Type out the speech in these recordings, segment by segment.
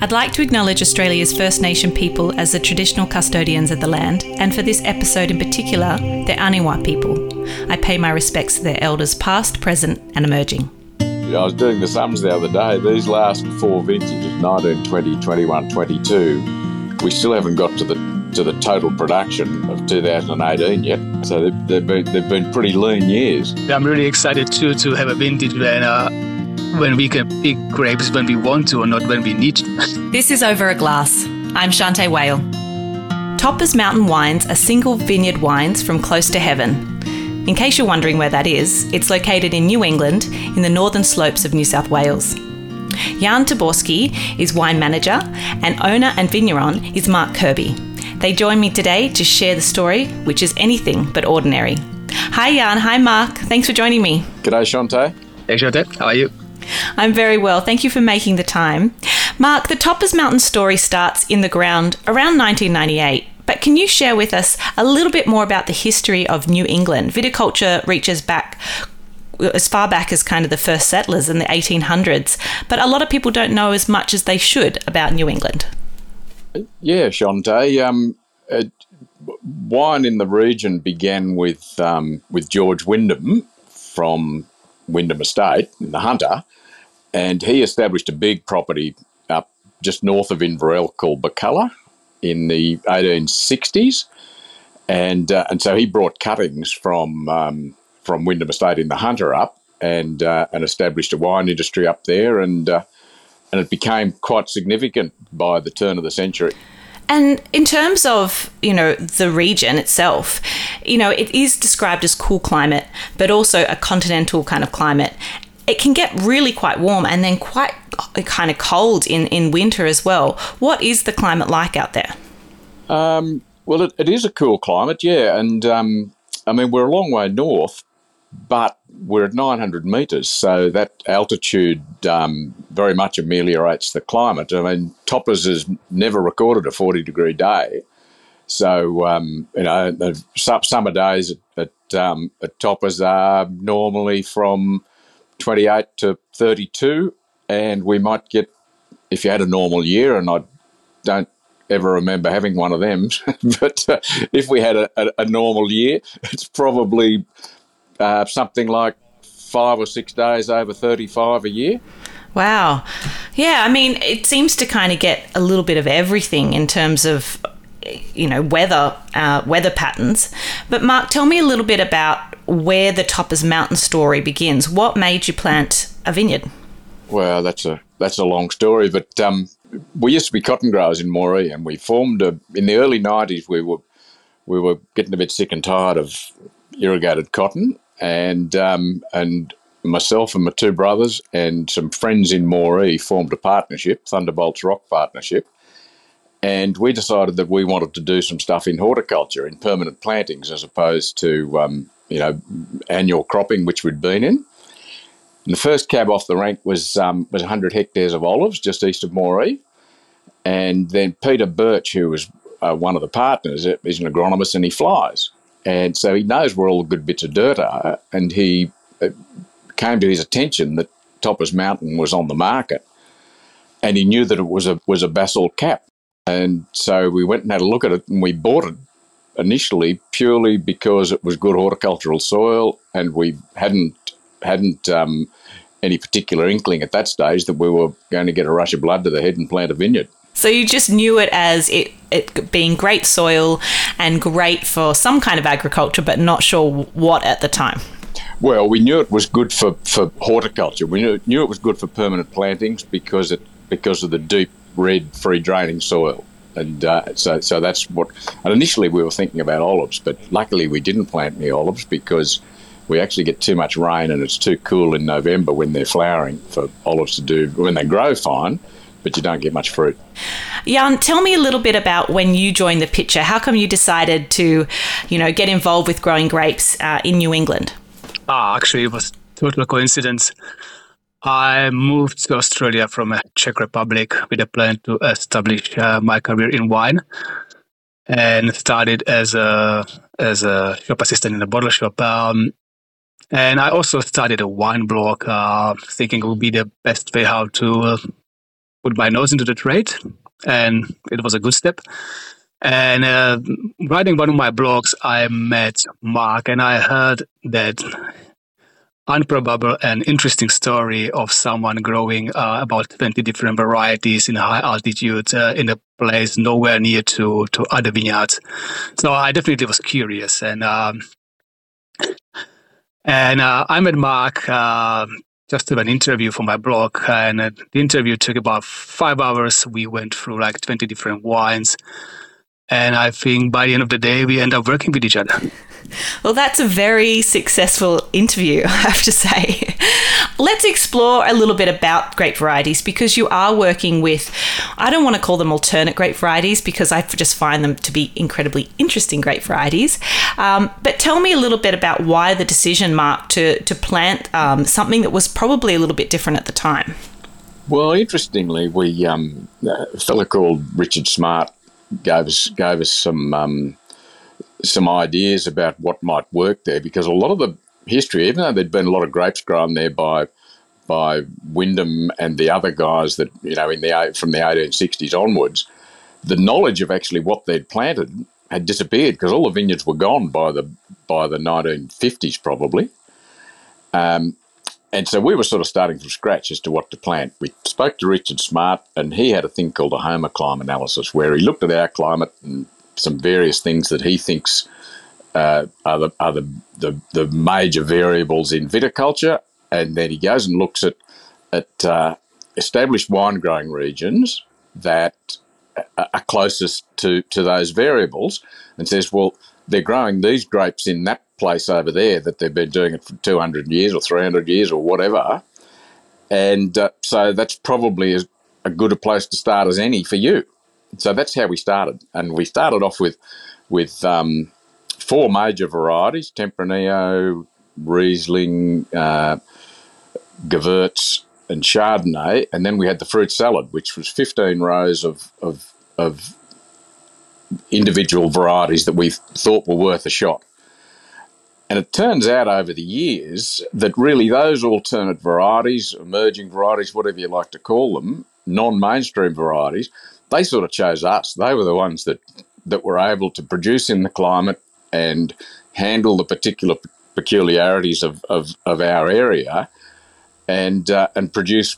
I'd like to acknowledge Australia's First Nation people as the traditional custodians of the land, and for this episode in particular, the Aniwa people. I pay my respects to their elders past, present, and emerging. I was doing the sums the other day. These last four vintages, 19, 20, 21, 22, we still haven't got to the to the total production of 2018 yet. So they've, they've been they've been pretty lean years. I'm really excited too to have a vintage when uh, when we can pick grapes when we want to or not when we need to. This is Over a Glass. I'm Shante Wale. Topper's Mountain Wines are single vineyard wines from close to heaven. In case you're wondering where that is, it's located in New England in the northern slopes of New South Wales. Jan Taborski is wine manager, and owner and vigneron is Mark Kirby. They join me today to share the story, which is anything but ordinary. Hi, Jan. Hi, Mark. Thanks for joining me. G'day, Shante. Hey, Shante. How are you? I'm very well. Thank you for making the time. Mark, the Toppers Mountain story starts in the ground around 1998. But can you share with us a little bit more about the history of New England? Viticulture reaches back as far back as kind of the first settlers in the 1800s, but a lot of people don't know as much as they should about New England. Yeah, Shante. Um, uh, wine in the region began with um, with George Wyndham from Wyndham Estate in the Hunter, and he established a big property up just north of Inverell called Bukkulla in the 1860s, and uh, and so he brought cuttings from um, from Wyndham Estate in the Hunter up and uh, and established a wine industry up there, and uh, and it became quite significant by the turn of the century. And in terms of, you know, the region itself, you know, it is described as cool climate, but also a continental kind of climate. It can get really quite warm and then quite kind of cold in, in winter as well. What is the climate like out there? Um, well, it, it is a cool climate, yeah. And um, I mean, we're a long way north, but we're at 900 metres, so that altitude um, very much ameliorates the climate. I mean, Toppers has never recorded a 40 degree day. So, um, you know, the summer days at, at, um, at Toppers are normally from 28 to 32, and we might get, if you had a normal year, and I don't ever remember having one of them, but uh, if we had a, a, a normal year, it's probably uh, something like five or six days over 35 a year. Wow. Yeah, I mean, it seems to kind of get a little bit of everything in terms of you know weather uh, weather patterns. But Mark, tell me a little bit about where the Toppers Mountain story begins. What made you plant a vineyard? Well, that's a that's a long story, but um, we used to be cotton growers in Moree, and we formed a in the early '90s. We were we were getting a bit sick and tired of irrigated cotton, and um, and myself and my two brothers and some friends in Moree formed a partnership, Thunderbolts Rock Partnership, and we decided that we wanted to do some stuff in horticulture, in permanent plantings, as opposed to um, you know annual cropping, which we'd been in. And the first cab off the rank was um, was 100 hectares of olives just east of Moree, and then Peter Birch, who was uh, one of the partners, is an agronomist and he flies. And so he knows where all the good bits of dirt are, and he it came to his attention that Toppers Mountain was on the market, and he knew that it was a was a basalt cap, and so we went and had a look at it, and we bought it initially purely because it was good horticultural soil, and we hadn't hadn't um, any particular inkling at that stage that we were going to get a rush of blood to the head and plant a vineyard. So you just knew it as it, it being great soil and great for some kind of agriculture, but not sure what at the time. Well, we knew it was good for, for horticulture. We knew, knew it was good for permanent plantings because it because of the deep red free draining soil. And uh, so, so that's what. And initially, we were thinking about olives, but luckily, we didn't plant any olives because we actually get too much rain and it's too cool in November when they're flowering for olives to do when they grow fine but you don't get much fruit. Jan, tell me a little bit about when you joined the picture. How come you decided to, you know, get involved with growing grapes uh, in New England? Ah, actually, it was total coincidence. I moved to Australia from the Czech Republic with a plan to establish uh, my career in wine, and started as a as a shop assistant in a bottle shop. Um, and I also started a wine blog, uh, thinking it would be the best way how to uh, put my nose into the trade, and it was a good step. And uh, writing one of my blogs, I met Mark, and I heard that improbable and interesting story of someone growing uh, about 20 different varieties in high altitude uh, in a place nowhere near to, to other vineyards. So I definitely was curious. And um, and uh, I met Mark uh, just to an interview for my blog. And uh, the interview took about five hours. We went through like 20 different wines. And I think by the end of the day, we end up working with each other. Well, that's a very successful interview, I have to say. Let's explore a little bit about grape varieties because you are working with, I don't want to call them alternate grape varieties because I just find them to be incredibly interesting grape varieties. Um, but tell me a little bit about why the decision, Mark, to, to plant um, something that was probably a little bit different at the time. Well, interestingly, we um, a fellow called Richard Smart gave us gave us some um, some ideas about what might work there because a lot of the history, even though there'd been a lot of grapes grown there by by Wyndham and the other guys that you know in the from the 1860s onwards, the knowledge of actually what they'd planted had disappeared because all the vineyards were gone by the by the 1950s probably. Um, and so we were sort of starting from scratch as to what to plant. We spoke to Richard Smart, and he had a thing called a homoclimate analysis, where he looked at our climate and some various things that he thinks uh, are, the, are the, the, the, major variables in viticulture, and then he goes and looks at at uh, established wine growing regions that are closest to, to those variables, and says, well, they're growing these grapes in that place over there that they've been doing it for 200 years or 300 years or whatever. And uh, so that's probably as a good a place to start as any for you. So that's how we started. And we started off with, with um, four major varieties Tempranillo, Riesling, uh, Gewurz, and Chardonnay. And then we had the fruit salad, which was 15 rows of, of, of individual varieties that we thought were worth a shot. And it turns out over the years that really those alternate varieties, emerging varieties, whatever you like to call them, non mainstream varieties, they sort of chose us. They were the ones that, that were able to produce in the climate and handle the particular peculiarities of, of, of our area and uh, and produce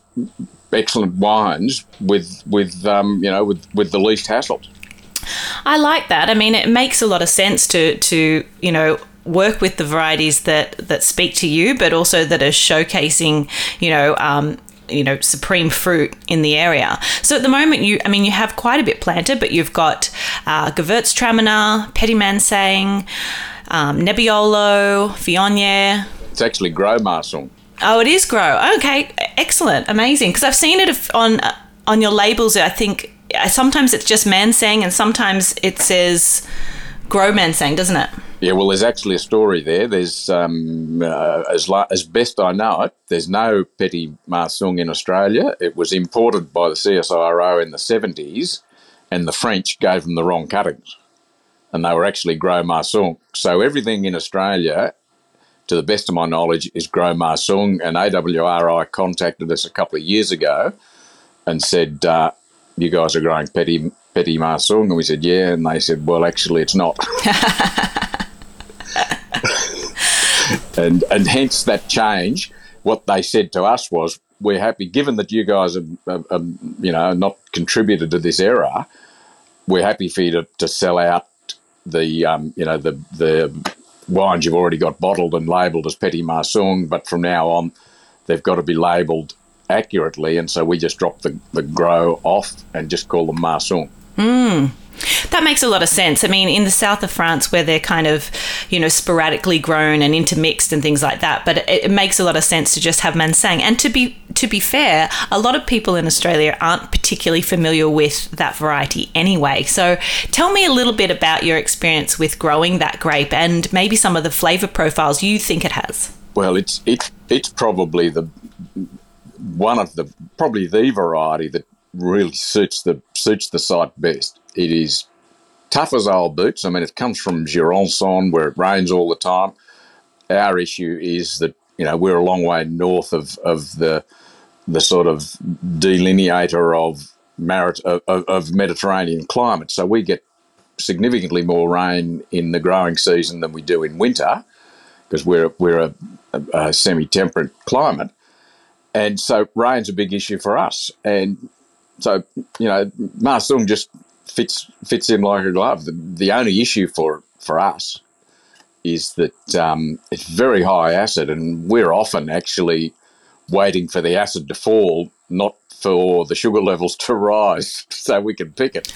excellent wines with with um, you know with, with the least hassle. I like that. I mean, it makes a lot of sense to to you know work with the varieties that that speak to you, but also that are showcasing you know. Um, you know, supreme fruit in the area. So at the moment, you, I mean, you have quite a bit planted, but you've got uh, Gewürztraminer, Petit Manseng, um, Nebbiolo, Viognier. It's actually Gros Manseng. Oh, it is Gros. Okay, excellent, amazing. Because I've seen it on on your labels. I think sometimes it's just Manseng, and sometimes it says Gros Manseng, doesn't it? Yeah, well, there's actually a story there. There's, um, uh, as, as best I know it, there's no Petit Manseng in Australia. It was imported by the CSIRO in the 70s, and the French gave them the wrong cuttings. And they were actually Gros Manseng. So everything in Australia, to the best of my knowledge, is Gros Manseng. And AWRI contacted us a couple of years ago and said, uh, you guys are growing Petit, Petit Manseng? And we said, yeah. And they said, well, actually, it's not. and and hence that change. What they said to us was, "We're happy, given that you guys have, have, have you know, not contributed to this era. We're happy for you to, to sell out the, um, you know, the the wines you've already got bottled and labelled as Petit Manseng, but from now on, they've got to be labelled accurately, and so we just drop the, the Gros off and just call them Manseng. Mm. That makes a lot of sense. I mean, in the south of France, where they're kind of, you know, sporadically grown and intermixed and things like that, but it, it makes a lot of sense to just have Manseng. And to be to be fair, a lot of people in Australia aren't particularly familiar with that variety anyway. So, tell me a little bit about your experience with growing that grape and maybe some of the flavour profiles you think it has. Well, it's it's it's probably the one of the probably the variety that really suits the suits the site best. It is tough as old boots. I mean, it comes from Jurançon, where it rains all the time. Our issue is that you know we're a long way north of of the the sort of delineator of, Marit- of, of Mediterranean climate. So we get significantly more rain in the growing season than we do in winter because we're we're a, a, a semi-temperate climate, and so rain's a big issue for us. And so you know, Manseng just fits fits in like a glove. The, the only issue for for us is that um, it's very high acid, and we're often actually waiting for the acid to fall, not for the sugar levels to rise, so we can pick it.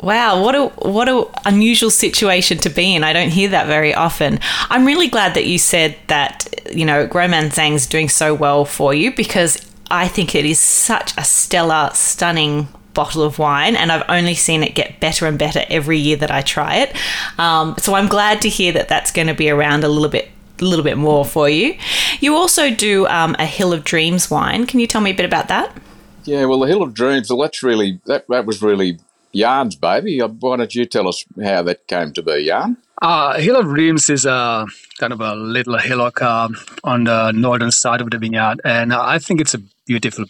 Wow, what a what a unusual situation to be in. I don't hear that very often. I'm really glad that you said that, you know, Gros Manseng's doing so well for you because I think it is such a stellar, stunning bottle of wine, and I've only seen it get better and better every year that I try it. Um, so I'm glad to hear that that's going to be around a little bit. A little bit more for you. You also do um, a Hill of Dreams wine. Can you tell me a bit about that? Yeah, well, the Hill of Dreams. Well, that's really that. That was really Jan's baby. Uh, why don't you tell us how that came to be, Jan? Uh, Hill of Dreams is a kind of a little hillock uh, on the northern side of the vineyard, and I think it's a beautiful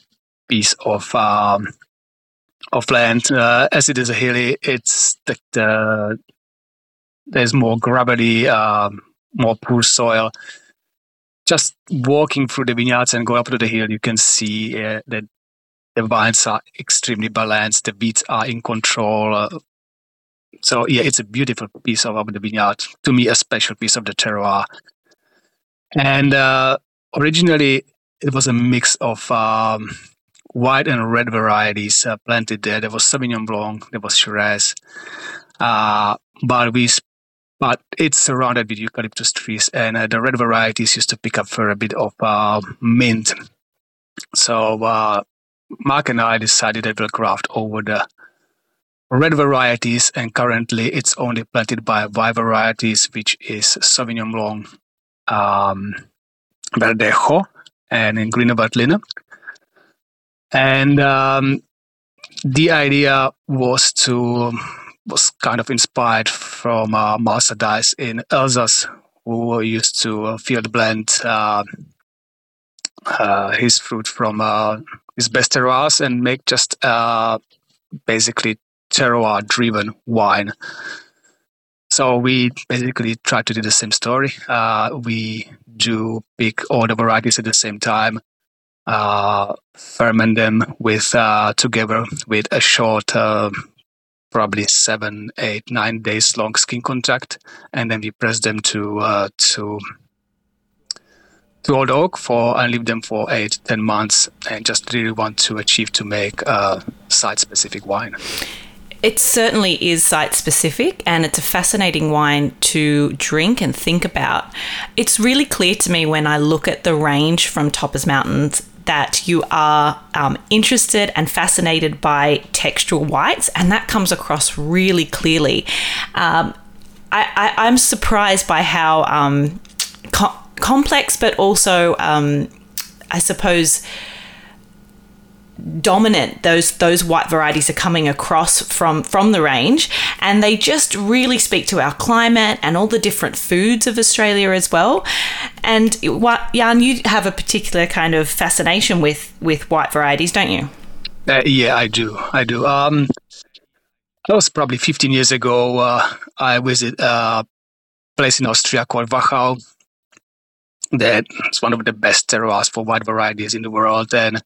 piece of um, of land. Uh, as it is a hilly, it's the, the there's more gravelly, um, more poor soil. Just walking through the vineyards and go up to the hill, you can see uh, that the vines are extremely balanced. The weeds are in control. Uh, so yeah, it's a beautiful piece of, of the vineyard. To me, a special piece of the terroir. And uh, originally, it was a mix of um, white and red varieties uh, planted there. There was Sauvignon Blanc, there was Shiraz, uh, but we but it's surrounded with eucalyptus trees, and uh, the red varieties used to pick up for a bit of uh, mint. So uh, Mark and I decided that we'll graft over the red varieties, and currently it's only planted by white varieties, which is Sauvignon Blanc, um, Verdejo, and in Grüner Veltliner. And um, the idea was to was kind of inspired from uh, Marcel Deiss in Alsace, who used to field blend uh, uh, his fruit from uh, his best terroirs and make just uh, basically terroir driven wine. So we basically try to do the same story. Uh, we do pick all the varieties at the same time, uh, ferment them with uh, together with a short, uh, probably seven, eight, nine days long skin contact, and then we press them to uh, to to old oak for and leave them for eight, ten months, and just really want to achieve to make a site specific wine. It certainly is site specific and it's a fascinating wine to drink and think about. It's really clear to me when I look at the range from Toppers Mountains that you are um, interested and fascinated by textural whites, and that comes across really clearly. Um, I, am surprised by how um, co- complex, but also, um, I suppose, dominant. Those those white varieties are coming across from from the range and they just really speak to our climate and all the different foods of Australia as well. And what Jan you have a particular kind of fascination with with white varieties don't you? Uh, yeah I do. I do. Um that was probably 15 years ago uh, I visited a place in Austria called Wachau. That's one of the best terroirs for white varieties in the world and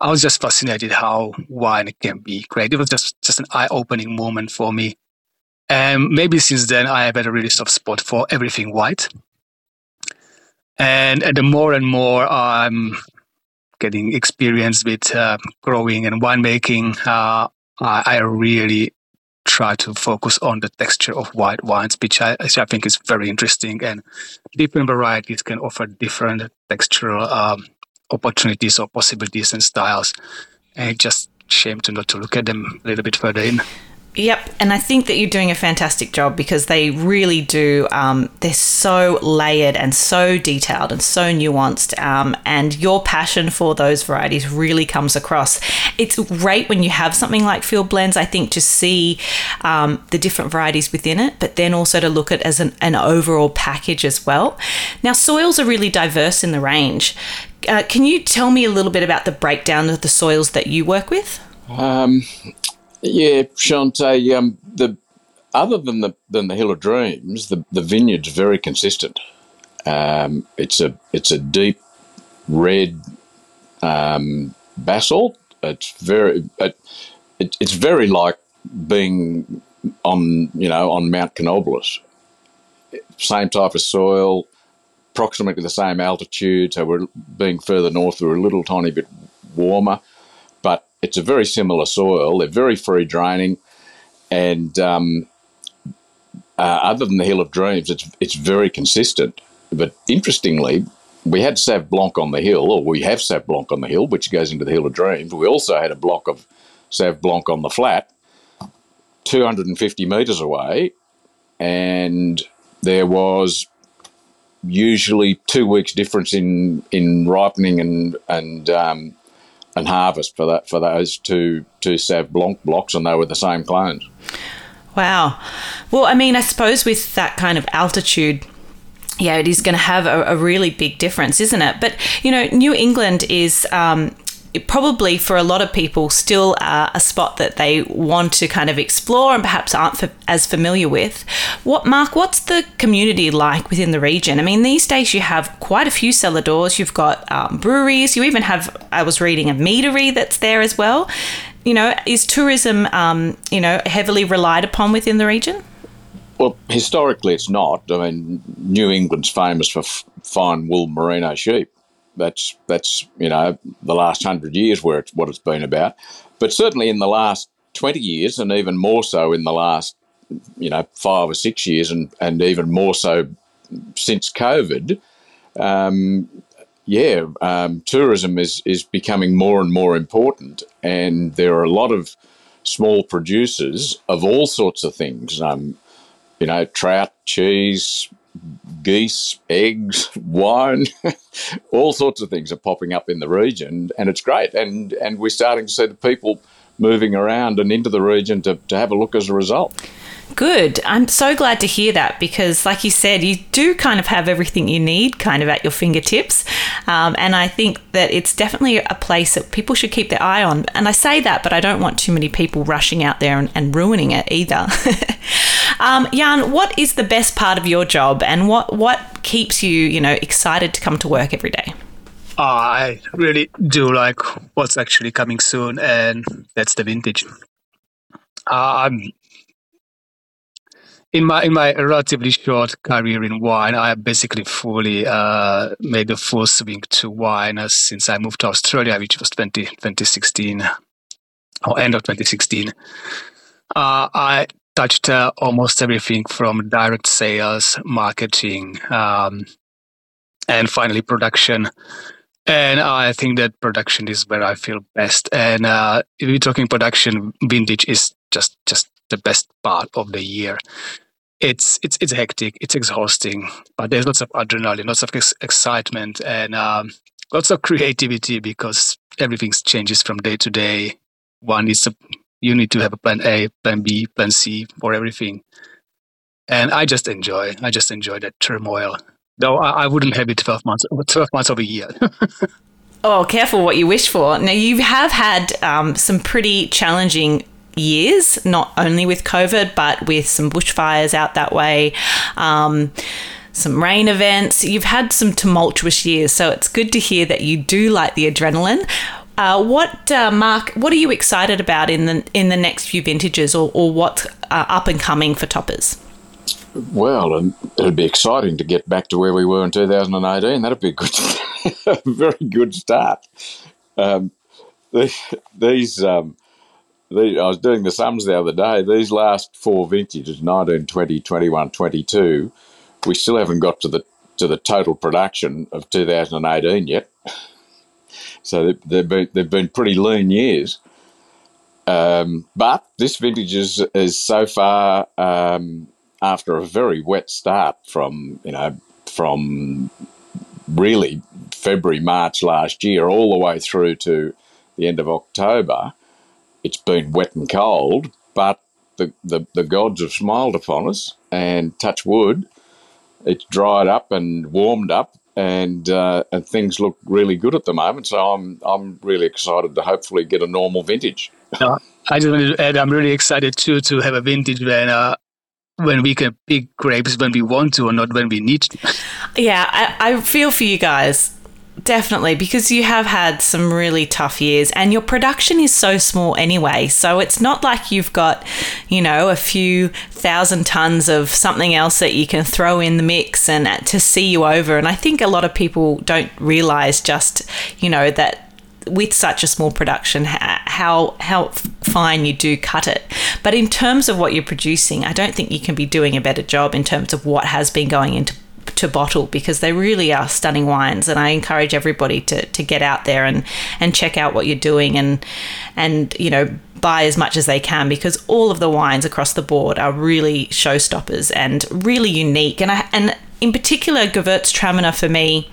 I was just fascinated how wine can be great. It was just, just an eye opening moment for me. And maybe since then, I have had a really soft spot for everything white. And the more and more I'm getting experience with uh, growing and winemaking, uh, I, I, really try to focus on the texture of white wines, which I, which I think is very interesting. And different varieties can offer different textural um, opportunities or possibilities and styles. And it's just shame to not to look at them a little bit further in. Yep, and I think that you're doing a fantastic job because they really do. Um, they're so layered and so detailed and so nuanced, um, and your passion for those varieties really comes across. It's great when you have something like field blends. I think to see um, the different varieties within it, but then also to look at as an, an overall package as well. Now, soils are really diverse in the range. Uh, can you tell me a little bit about the breakdown of the soils that you work with? Um, yeah, Shante. Um, the other than the than the Hill of Dreams, the the vineyard's very consistent. Um, it's a it's a deep red um, basalt. It's very it, it, it's very like being on you know on Mount Canobolas. Same type of soil, approximately the same altitude. So we're being further north, we're a little tiny bit warmer it's a very similar soil. They're very free draining, and um, uh, other than the Hill of Dreams, it's it's very consistent. But interestingly, we had Sav Blanc on the hill, or we have Sav Blanc on the hill, which goes into the Hill of Dreams. We also had a block of Sav Blanc on the flat, 250 metres away, and there was usually two weeks difference in in ripening and and um, and harvest for that for those two two Sauv Blanc blocks, and they were the same clones. Wow. Well, I mean, I suppose with that kind of altitude yeah, it is going to have a, a, really big difference, isn't it? But you know, New England is um, probably for a lot of people still uh, a spot that they want to kind of explore and perhaps aren't as familiar with. What Mark? What's the community like within the region? I mean, these days you have quite a few cellar doors. You've got um, breweries. You even have. I was reading a meadery that's there as well. You know, is tourism um, you know heavily relied upon within the region? Well, historically, it's not. I mean, New England's famous for f- fine wool merino sheep that's that's you know the last hundred years where it's what it's been about, but certainly in the last twenty years, and even more so in the last you know five or six years, and and even more so since COVID. Um, yeah, um, tourism is is becoming more and more important, and there are a lot of small producers of all sorts of things. Um, you know, trout, cheese, geese, eggs, wine, all sorts of things are popping up in the region, and it's great. And and we're starting to see the people moving around and into the region to, to have a look as a result. Good. I'm so glad to hear that because, like you said, you do kind of have everything you need kind of at your fingertips. Um, and I think that it's definitely a place that people should keep their eye on. And I say that, but I don't want too many people rushing out there and, and ruining it either. um, Jan, what is the best part of your job and what, what keeps you, you know, excited to come to work every day? Oh, I really do like what's actually coming soon, and that's the vintage. Uh, I'm in my in my relatively short career in wine, I basically fully uh, made a full swing to wine since I moved to Australia, which was 20, 2016 or end of 2016. Uh, I touched uh, almost everything from direct sales, marketing, um, and finally production. And I think that production is where I feel best. And uh, if we're talking production, vintage is just just the best part of the year. It's it's it's hectic, it's exhausting, but there's lots of adrenaline, lots of ex- excitement, and um, lots of creativity because everything changes from day to day. One is a, you need to have a plan A, plan B, plan C for everything, and I just enjoy. I just enjoy that turmoil. Though I, I wouldn't have it twelve months, twelve months of a year. Oh, careful what you wish for. Now, you have had um, some pretty challenging years, not only with COVID, but with some bushfires out that way. Um, some rain events. You've had some tumultuous years, so it's good to hear that you do like the adrenaline. Uh, what, uh, Mark? What are you excited about in the in the next few vintages, or, or what's uh, up and coming for toppers? Well, it'd be exciting to get back to where we were in 2018. That'd be a good, very good start. Um, these um, I was doing the sums the other day. These last four vintages, 19, 20, 21, 22, we still haven't got to the to the total production of 2018 yet. So they've been they've been pretty lean years. Um, but this vintage is, is so far um, after a very wet start from you know from really February March last year all the way through to the end of October. It's been wet and cold, but the, the, the gods have smiled upon us and touch wood, it's dried up and warmed up and uh, and things look really good at the moment. So I'm I'm really excited to hopefully get a normal vintage. No, I just wanted to add, I'm really excited too to have a vintage when uh, when we can pick grapes when we want to or not when we need to. Yeah, I, I feel for you guys. Definitely, because you have had some really tough years and your production is so small anyway. So it's not like you've got, you know, a few thousand tons of something else that you can throw in the mix and to see you over. And I think a lot of people don't realize just, you know, that with such a small production how how fine you do cut it but in terms of what you're producing i don't think you can be doing a better job in terms of what has been going into to bottle because they really are stunning wines and I encourage everybody to, to get out there and, and check out what you're doing and and you know buy as much as they can because all of the wines across the board are really showstoppers and really unique. And I, and in particular Gewürztraminer for me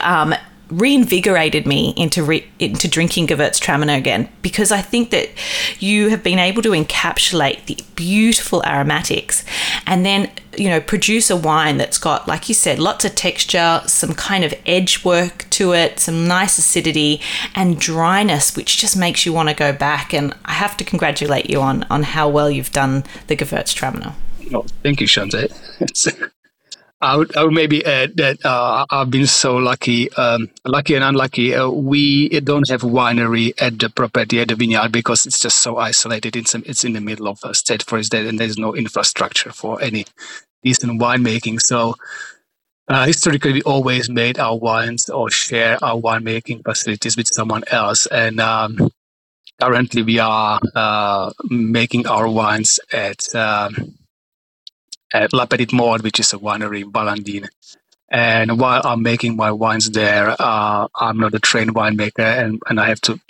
um, reinvigorated me into re- into drinking Gewürztraminer again because I think that you have been able to encapsulate the beautiful aromatics and then you know produce a wine that's got like you said lots of texture some kind of edge work to it some nice acidity and dryness which just makes you want to go back and I have to congratulate you on on how well you've done the Gewürztraminer. Oh, thank you, Shante. I would, I would maybe add that uh, I've been so lucky, um, lucky and unlucky. Uh, we don't have winery at the property at the vineyard because it's just so isolated. It's it's in the middle of a state forest, and there's no infrastructure for any decent winemaking. So uh, historically, we always made our wines or share our winemaking facilities with someone else, and um, currently we are uh, making our wines at. Um, at La Petite Mort, which is a winery in Ballandean. And while I'm making my wines there, uh, I'm not a trained winemaker, and, and I have to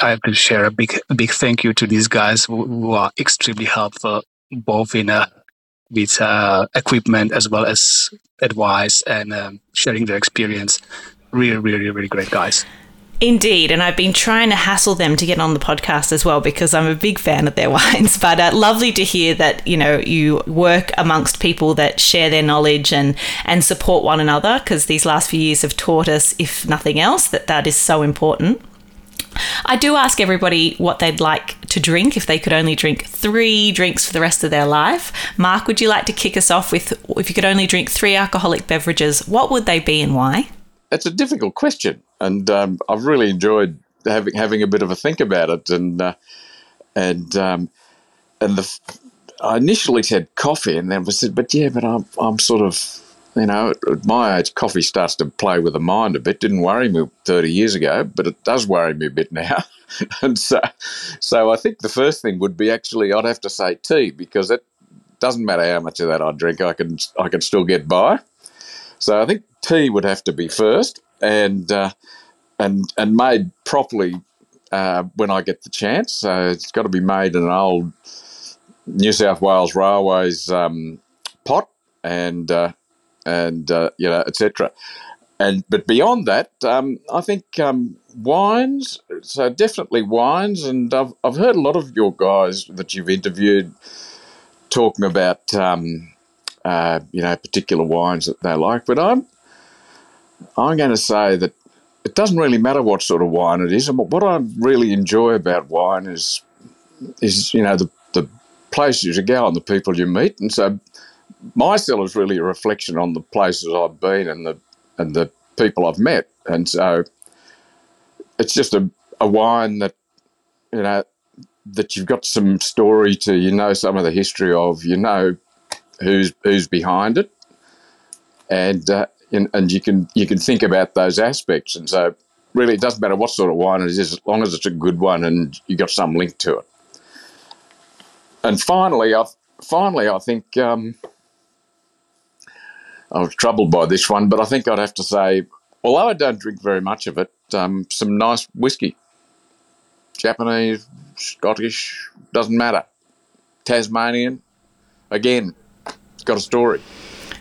I have to share a big big thank you to these guys who, who are extremely helpful, both in uh, with uh, equipment as well as advice and um, sharing their experience. Really, really, really great guys. Indeed, and I've been trying to hassle them to get on the podcast as well because I'm a big fan of their wines. But uh, lovely to hear that you know you work amongst people that share their knowledge and and support one another because these last few years have taught us, if nothing else, that that is so important. I do ask everybody what they'd like to drink if they could only drink three drinks for the rest of their life. Mark, would you like to kick us off with if you could only drink three alcoholic beverages, what would they be and why? It's a difficult question and um, I've really enjoyed having having a bit of a think about it. And uh, and um, and the I initially said coffee, and then I said, but yeah, but I'm I'm sort of you know at my age, coffee starts to play with the mind a bit. Didn't worry me thirty years ago, but it does worry me a bit now. and so so I think the first thing would be actually I'd have to say tea because it doesn't matter how much of that I drink, I can I can still get by. So I think tea would have to be first, and uh, and and made properly uh, when I get the chance. So it's got to be made in an old New South Wales Railways um, pot, and uh, and uh, you know etc. And but beyond that, um, I think um, wines. So definitely wines, and I've I've heard a lot of your guys that you've interviewed talking about um, uh, you know particular wines that they like, but I'm I'm going to say that it doesn't really matter what sort of wine it is. And what I really enjoy about wine is, is you know, the, the places you go and the people you meet. And so my cellar is really a reflection on the places I've been and the and the people I've met. And so it's just a, a wine that, you know, that you've got some story to, you know, some of the history of, you know, who's who's behind it, and uh, and, and you can you can think about those aspects. And so, really, it doesn't matter what sort of wine it is, as long as it's a good one and you got some link to it. And finally, I finally I think um, I was troubled by this one, but I think I'd have to say, although I don't drink very much of it, um, some nice whiskey, Japanese, Scottish, doesn't matter. Tasmanian, again, got a story.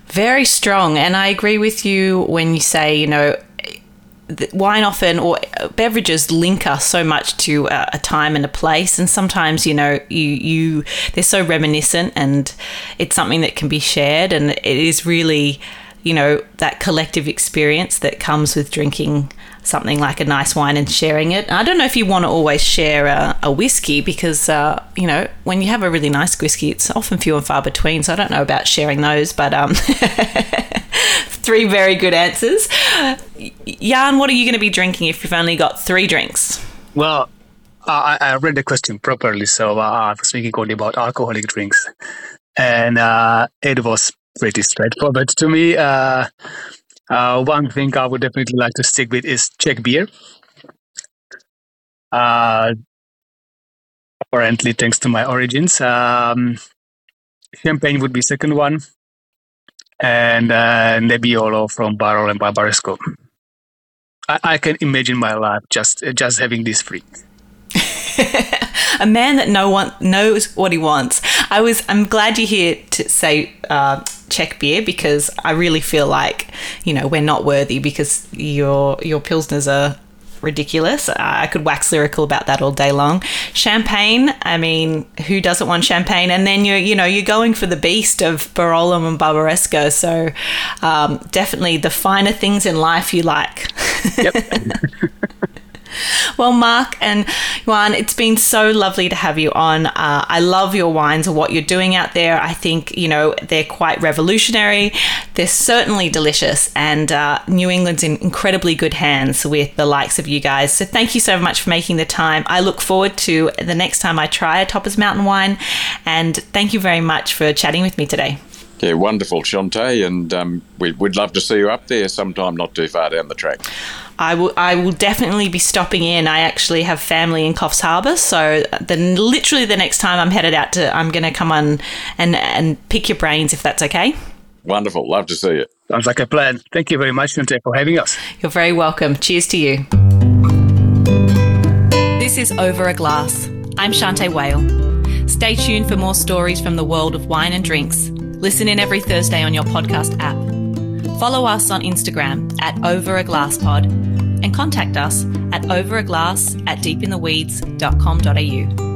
Very strong. And I agree with you when you say, you know, wine often or beverages link us so much to a, a, time and a place and sometimes you know you you they're so reminiscent and it's something that can be shared and it is really you know that collective experience that comes with drinking something like a nice wine and sharing it. I don't know if you want to always share a, a whiskey because, uh, you know, when you have a really nice whiskey, it's often few and far between. So I don't know about sharing those, but um, three very good answers. Jan, what are you going to be drinking if you've only got three drinks? Well, I, I read the question properly, so uh, I was thinking only about alcoholic drinks. And uh, it was pretty straightforward to me. Uh, uh, one thing I would definitely like to stick with is Czech beer. Uh, apparently, thanks to my origins, um, champagne would be second one, and uh, Nebbiolo from Barolo and Barbaresco. I, I can imagine my life just just having these three. a man that no one knows what he wants. I was. I'm glad you're here to say uh, Czech beer because I really feel like you know we're not worthy because your your pilsners are ridiculous. I could wax lyrical about that all day long. Champagne, I mean, who doesn't want champagne? And then you're, you know, you're going for the beast of Barolo and Barbaresco. So um, definitely the finer things in life you like. Yep. Well, Mark and Juan, it's been so lovely to have you on. Uh, I love your wines and what you're doing out there. I think, you know, they're quite revolutionary. They're certainly delicious, and uh, New England's in incredibly good hands with the likes of you guys. So thank you so much for making the time. I look forward to the next time I try a Topper's Mountain wine, and thank you very much for chatting with me today. Yeah, wonderful, Shante, and um, we'd, we'd love to see you up there sometime not too far down the track. I will. I will definitely be stopping in. I actually have family in Coffs Harbour, so then literally the next time I'm headed out to, I'm going to come on and and pick your brains if that's okay. Wonderful. Love to see you. Sounds like a plan. Thank you very much, Shante, for having us. You're very welcome. Cheers to you. This is Over a Glass. I'm Shante Wale. Stay tuned for more stories from the world of wine and drinks. Listen in every Thursday on your podcast app. Follow us on Instagram at overaglasspod and contact us at overaglass at deepintheweeds.com.au.